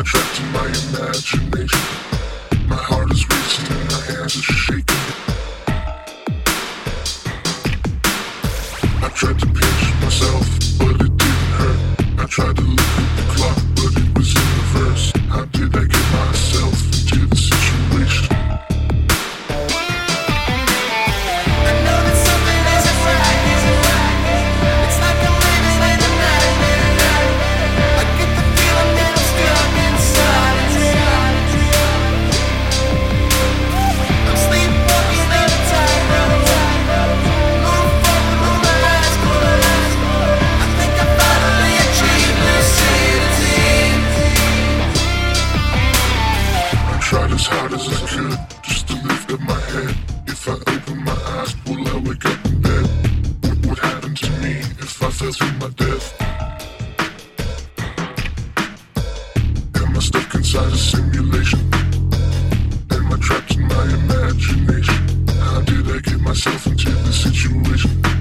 attracted imagination. My heart is racing and my hands are shaking. I tried to pinch myself, but it didn't hurt. I tried to look at the clock, but it was my death. Am I stuck inside a simulation? Am I trapped in my imagination? How did I get myself into this situation?